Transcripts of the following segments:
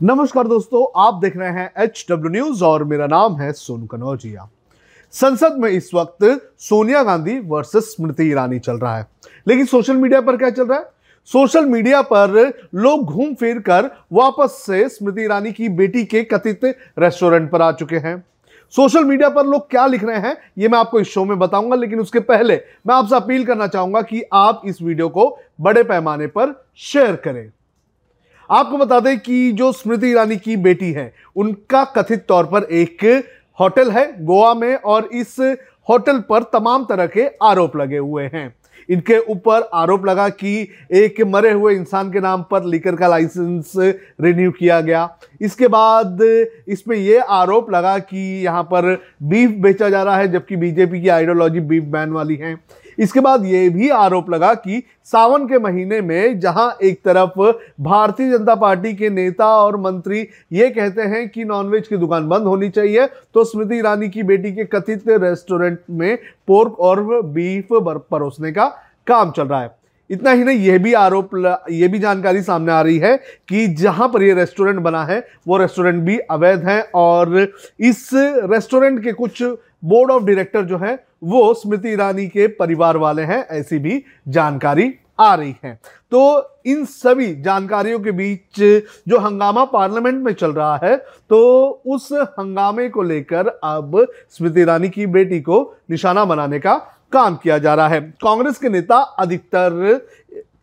नमस्कार दोस्तों, आप देख रहे हैं एच डब्ल्यू न्यूज़ और मेरा नाम है सोनू कनौजिया। संसद में इस वक्त सोनिया गांधी वर्सेस स्मृति ईरानी चल रहा है। लेकिन सोशल मीडिया पर क्या चल रहा है? सोशल मीडिया पर लोग घूम फिर कर वापस से स्मृति ईरानी की बेटी के कथित रेस्टोरेंट पर आ चुके हैं। सोशल मीडिया पर लोग क्या लिख रहे हैं, ये मैं आपको इस शो में बताऊँगा, लेकिन उसके पहले मैं आपसे अपील करना चाहूँगा कि आप इस वीडियो को बड़े पैमाने पर शेयर करें। आपको बता दें कि जो स्मृति ईरानी की बेटी है, उनका कथित तौर पर एक होटल है गोवा में और इस होटल पर तमाम तरह के आरोप लगे हुए हैं। इनके ऊपर आरोप लगा कि एक मरे हुए इंसान के नाम पर लीकर का लाइसेंस रिन्यू किया गया। इसके बाद इसमें यह आरोप लगा कि यहाँ पर बीफ बेचा जा रहा है, जबकि बीजेपी की आइडियोलॉजी बीफ बैन वाली है। इसके बाद ये भी आरोप लगा कि सावन के महीने में जहाँ एक तरफ़ भारतीय जनता पार्टी के नेता और मंत्री ये कहते हैं कि नॉनवेज की दुकान बंद होनी चाहिए तो स्मृति ईरानी की बेटी के कथित रेस्टोरेंट में पोर्क और बीफ परोसने का काम चल रहा है। इतना ही नहीं, यह भी आरोप यह भी जानकारी सामने आ रही है कि जहाँ पर यह रेस्टोरेंट बना है, वो रेस्टोरेंट भी अवैध है और इस रेस्टोरेंट के कुछ बोर्ड ऑफ़ डायरेक्टर जो है, वो स्मृति ईरानी के परिवार वाले हैं, ऐसी भी जानकारी आ रही है। तो इन सभी जानकारियों के बीच जो हंगामा पार्लियामेंट में चल रहा है तो उस हंगामे को लेकर अब स्मृति ईरानी की बेटी को निशाना बनाने का काम किया जा रहा है। कांग्रेस के नेता अधिकतर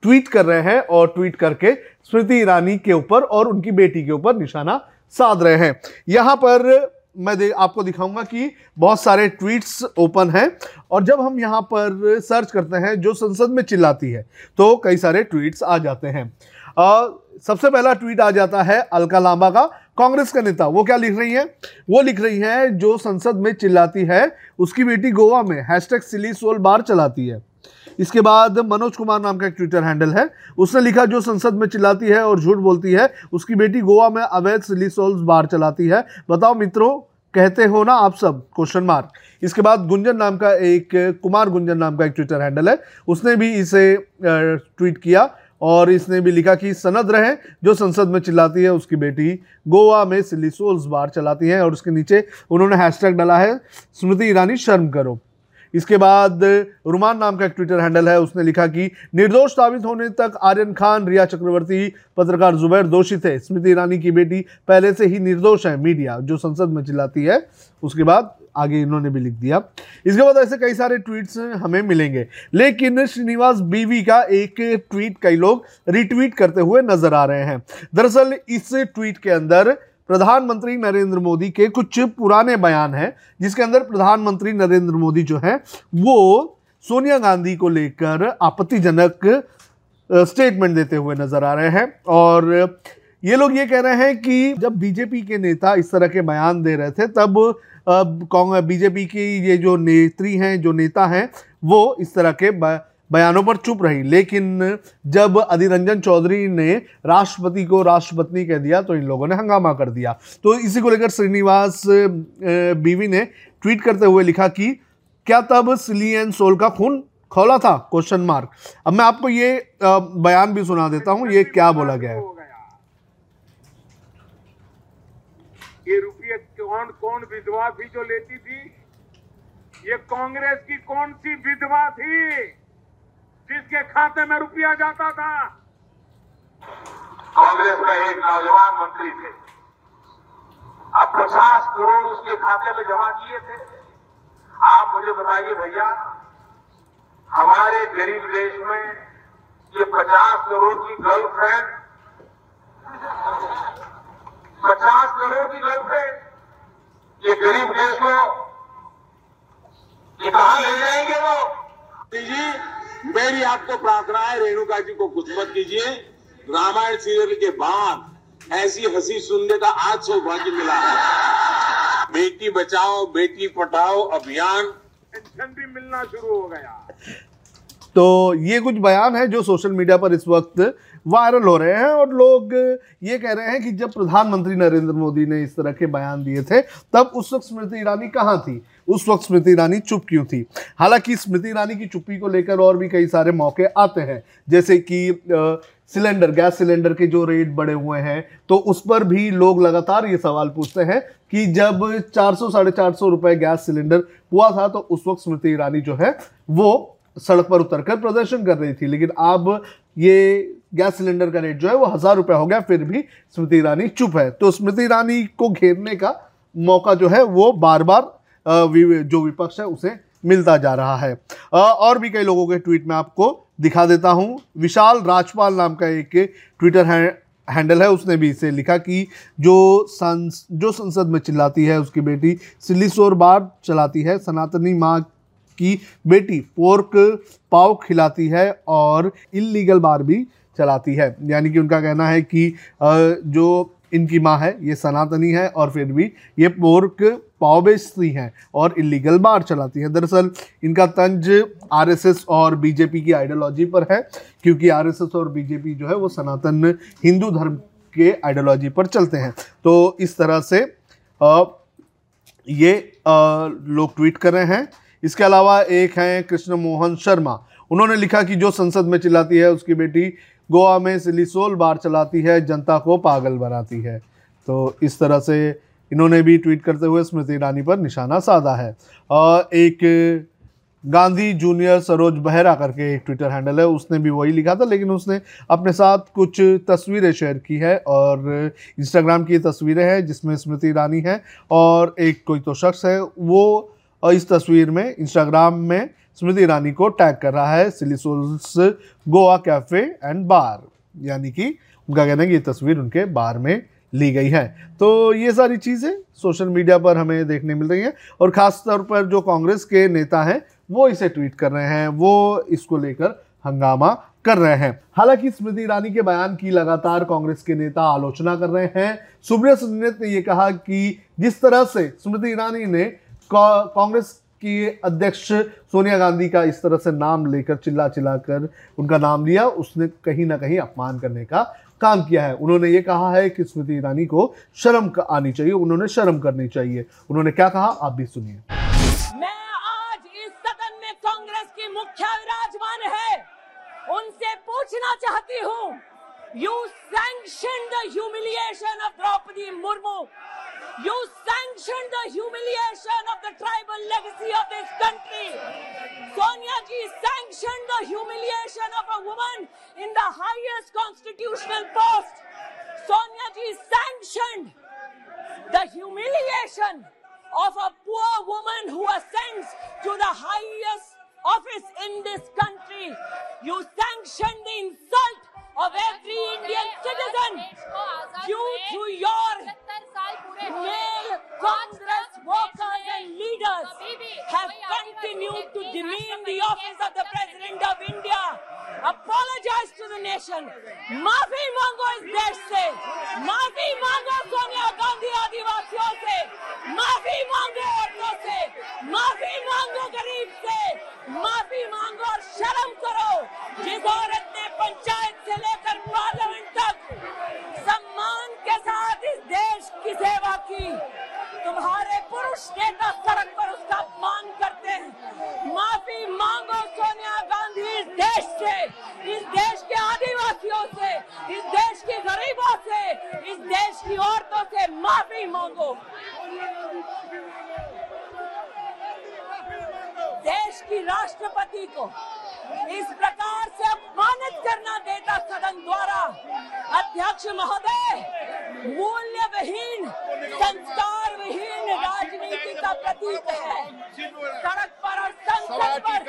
ट्वीट कर रहे हैं और ट्वीट करके स्मृति ईरानी के ऊपर और उनकी बेटी के ऊपर निशाना साध रहे हैं। यहाँ पर मैं दे, आपको दिखाऊँगा कि बहुत सारे ट्वीट्स ओपन हैं और जब हम यहाँ पर सर्च करते हैं जो संसद में चिल्लाती है तो कई सारे ट्वीट्स आ जाते हैं। आ, सबसे पहला ट्वीट आ जाता है अलका लांबा का कांग्रेस का नेता। वो क्या लिख रही है? वो लिख रही है जो संसद में चिल्लाती है उसकी बेटी गोवा में हैशटैग सिली सोल बार चलाती है। इसके बाद मनोज कुमार नाम का एक ट्विटर हैंडल है। उसने लिखा, जो संसद में चिल्लाती है और झूठ बोलती है, उसकी बेटी गोवा में अवैध सिली सोल्स बार चलाती है। बताओ मित्रों, कहते हो ना आप सब? क्वेश्चन मार्क इसके बाद गुंजन नाम का एक, कुमार गुंजन नाम का एक ट्विटर हैंडल है। उसने भी इसे ट्वीट किया और इसने भी लिखा कि सनद रहे, जो संसद में चिल्लाती है, उसकी बेटी गोवा में सिल्ली सोल्स बार चलाती है और उसके नीचे उन्होंने हैशटैग डाला है, स्मृति ईरानी, शर्म करो। इसके बाद रुमान नाम का एक ट्विटर हैंडल है, उसने लिखा कि निर्दोष साबित होने तक आर्यन खान, रिया चक्रवर्ती, पत्रकार जुबैर दोषी थे। स्मृति ईरानी की बेटी पहले से ही निर्दोष है मीडिया, जो संसद में चिल्लाती है। उसके बाद आगे इन्होंने भी लिख दिया। इसके बाद ऐसे कई सारे ट्वीट्स हमें मिलेंगे, लेकिन श्रीनिवास बीवी का एक ट्वीट कई लोग रिट्वीट करते हुए नज़र आ रहे हैं। दरअसल इस ट्वीट के अंदर प्रधानमंत्री नरेंद्र मोदी के कुछ पुराने बयान हैं, जिसके अंदर प्रधानमंत्री नरेंद्र मोदी जो है, वो सोनिया गांधी को लेकर आपत्तिजनक स्टेटमेंट देते हुए नज़र आ रहे हैं। और ये लोग ये कह रहे हैं कि जब बीजेपी के नेता इस तरह के बयान दे रहे थे, तब कांग्रेस बीजेपी की ये जो नेत्री हैं, जो नेता हैं, वो इस तरह के बयानों पर चुप रही। लेकिन जब अधीर रंजन चौधरी ने राष्ट्रपति को राष्ट्रपति कह दिया तो इन लोगों ने हंगामा कर दिया। तो इसी को लेकर श्रीनिवास बीवी ने ट्वीट करते हुए लिखा कि, क्या तब सिली एंड सोल का खून खोला था? Question mark. अब मैं आपको ये बयान भी सुना देता हूँ। ये क्या बोला गया है? ये रुपये कौन कौन विधवा थी जो लेती थी, ये कांग्रेस की कौन सी विधवा थी? जिसके खाते में रुपया जाता था। कांग्रेस का एक नौजवान मंत्री थे। अब पचास करोड़ उसके खाते में जमा किए थे। आप मुझे बताइए भैया हमारे गरीब देश में ये पचास करोड़ की गर्लफ्रेंड पचास करोड़ की गर्लफ्रेंड ये गरीब देश को ये कहा ले जाएँगे वो? जी मेरी आपको प्रार्थना है रेणुका जी को कुछ मत कीजिए। रामायण सीरियल के बाद ऐसी हँसी सुनने का आज सौभाग्य मिला है। बेटी बचाओ बेटी पढ़ाओ अभियान। पेंशन भी मिलना शुरू हो गया। तो ये कुछ बयान है जो सोशल मीडिया पर इस वक्त वायरल हो रहे हैं और लोग ये कह रहे हैं कि जब प्रधानमंत्री नरेंद्र मोदी ने इस तरह के बयान दिए थे, तब उस वक्त स्मृति ईरानी कहाँ थी? उस वक्त स्मृति ईरानी चुप क्यों थी? हालाँकि स्मृति ईरानी की चुप्पी को लेकर और भी कई सारे मौके आते हैं, जैसे कि सिलेंडर, गैस सिलेंडर के जो रेट बढ़े हुए हैं तो उस पर भी लोग लगातार ये सवाल पूछते हैं कि जब 400 साढ़े चार सौ रुपए गैस सिलेंडर हुआ था तो उस वक्त स्मृति ईरानी जो है, वो सड़क पर उतरकर प्रदर्शन कर रही थी, लेकिन अब ये गैस सिलेंडर का रेट जो है वो हज़ार रुपए हो गया, फिर भी स्मृति ईरानी चुप है। तो स्मृति ईरानी को घेरने का मौका जो है वो बार बार जो विपक्ष है उसे मिलता जा रहा है। और भी कई लोगों के ट्वीट में आपको दिखा देता हूँ। विशाल राजपाल नाम का एक ट्विटर है, हैंडल है, उसने भी इसे लिखा कि जो संस, जो संसद में चिल्लाती है, उसकी बेटी सिल्ली सिल्लीसोर बार चलाती है, सनातनी माँ की बेटी पोर्क पाव खिलाती है और इलीगल बार भी चलाती है। यानी कि उनका कहना है कि जो इनकी माँ है ये सनातनी है और फिर भी ये पोर्क पाव बेचती हैं और इलीगल बार चलाती हैं। दरअसल इनका तंज आरएसएस और बीजेपी की आइडियोलॉजी पर है क्योंकि आरएसएस और बीजेपी जो है वो सनातन हिंदू धर्म के आइडियोलॉजी पर चलते हैं। तो इस तरह से आ, ये लोग ट्वीट कर रहे हैं। इसके अलावा एक हैं कृष्ण मोहन शर्मा। उन्होंने लिखा कि जो संसद में चिल्लाती है, उसकी बेटी गोवा में सिलिसोल बार चलाती है, जनता को पागल बनाती है। तो इस तरह से इन्होंने भी ट्वीट करते हुए स्मृति ईरानी पर निशाना साधा है। और एक गांधी जूनियर सरोज बहरा करके एक ट्विटर हैंडल है, उसने भी वही लिखा था, लेकिन उसने अपने साथ कुछ तस्वीरें शेयर की है और इंस्टाग्राम की तस्वीरें हैं जिसमें स्मृति ईरानी है और एक कोई तो शख्स है, वो इस तस्वीर में इंस्टाग्राम में स्मृति ईरानी को टैग कर रहा है सिलिसोल्स गोवा कैफ़े एंड बार यानी कि उनका कहना है कि ये तस्वीर उनके बार में ली गई है। तो ये सारी चीज़ें सोशल मीडिया पर हमें देखने मिल रही हैं और ख़ास तौर पर जो कांग्रेस के नेता हैं, वो इसे ट्वीट कर रहे हैं, वो इसको लेकर हंगामा कर रहे हैं। हालाँकि स्मृति ईरानी के बयान की लगातार कांग्रेस के नेता आलोचना कर रहे हैं। सुब्रिया ने यह कहा कि जिस तरह से स्मृति ईरानी ने कांग्रेस की अध्यक्ष सोनिया गांधी का इस तरह से नाम लेकर चिल्ला चिल्ला कर उनका नाम लिया, उसने कहीं ना कहीं अपमान करने का काम किया है। उन्होंने ये कहा है कि स्मृति ईरानी को शर्म आनी चाहिए, उन्होंने शर्म करनी चाहिए। उन्होंने क्या कहा, आप भी सुनिए। मैं आज इस सदन में कांग्रेस की मुख्य विराजमान है। उनसे पूछना चाहती हूँ you sanction the of Draupadi Murmu You sanctioned the humiliation of the tribal legacy of this country. Sonia ji sanctioned the humiliation of a woman in the highest constitutional post. Sonia ji sanctioned the humiliation of a poor woman who ascends to the highest office in this country. You sanctioned the insult of every Indian citizen due to your male Congress workers and leaders have continued to demean the office of the President of India. Apologize to the nation. माफ़ी मांगो इस देश से माफ़ी मांगो सोनिया गांधी आदिवासियों से माफ़ी मांगो औरतों से माफ़ी मांगो गरीब से माफ़ी मांगो और शर्म करो जिस औरत ने पंचायत से लेकर पार्लियामेंट तक सम्मान के साथ इस देश की सेवा की तुम्हारे पुरुष नेता सड़क पर उसका अपमान करते हैं माफ़ी मांगो सोनिया गांधी इस देश से इस देश के आदिवासियों से इस देश के गरीबों से इस देश की औरतों से माफ़ी मांगो देश की राष्ट्रपति को इस प्रकार से अपमानित करना देता सदन द्वारा। अध्यक्ष महोदय मूल्य विहीन संस्कार विहीन राजनीति का प्रतीक है। सड़क पर और संसद पर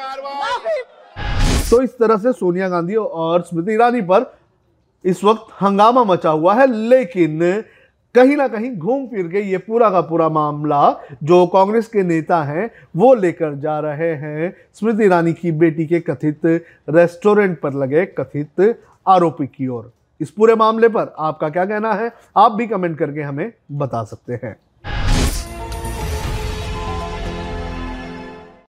तो इस तरह से सोनिया गांधी और स्मृति ईरानी पर इस वक्त हंगामा मचा हुआ है लेकिन कहीं ना कहीं घूम फिर के ये पूरा का पूरा मामला जो कांग्रेस के नेता हैं, वो लेकर जा रहे हैं। स्मृति ईरानी की बेटी के कथित रेस्टोरेंट पर लगे कथित आरोपी की ओर। इस पूरे मामले पर आपका क्या कहना है? आप भी कमेंट करके हमें बता सकते हैं।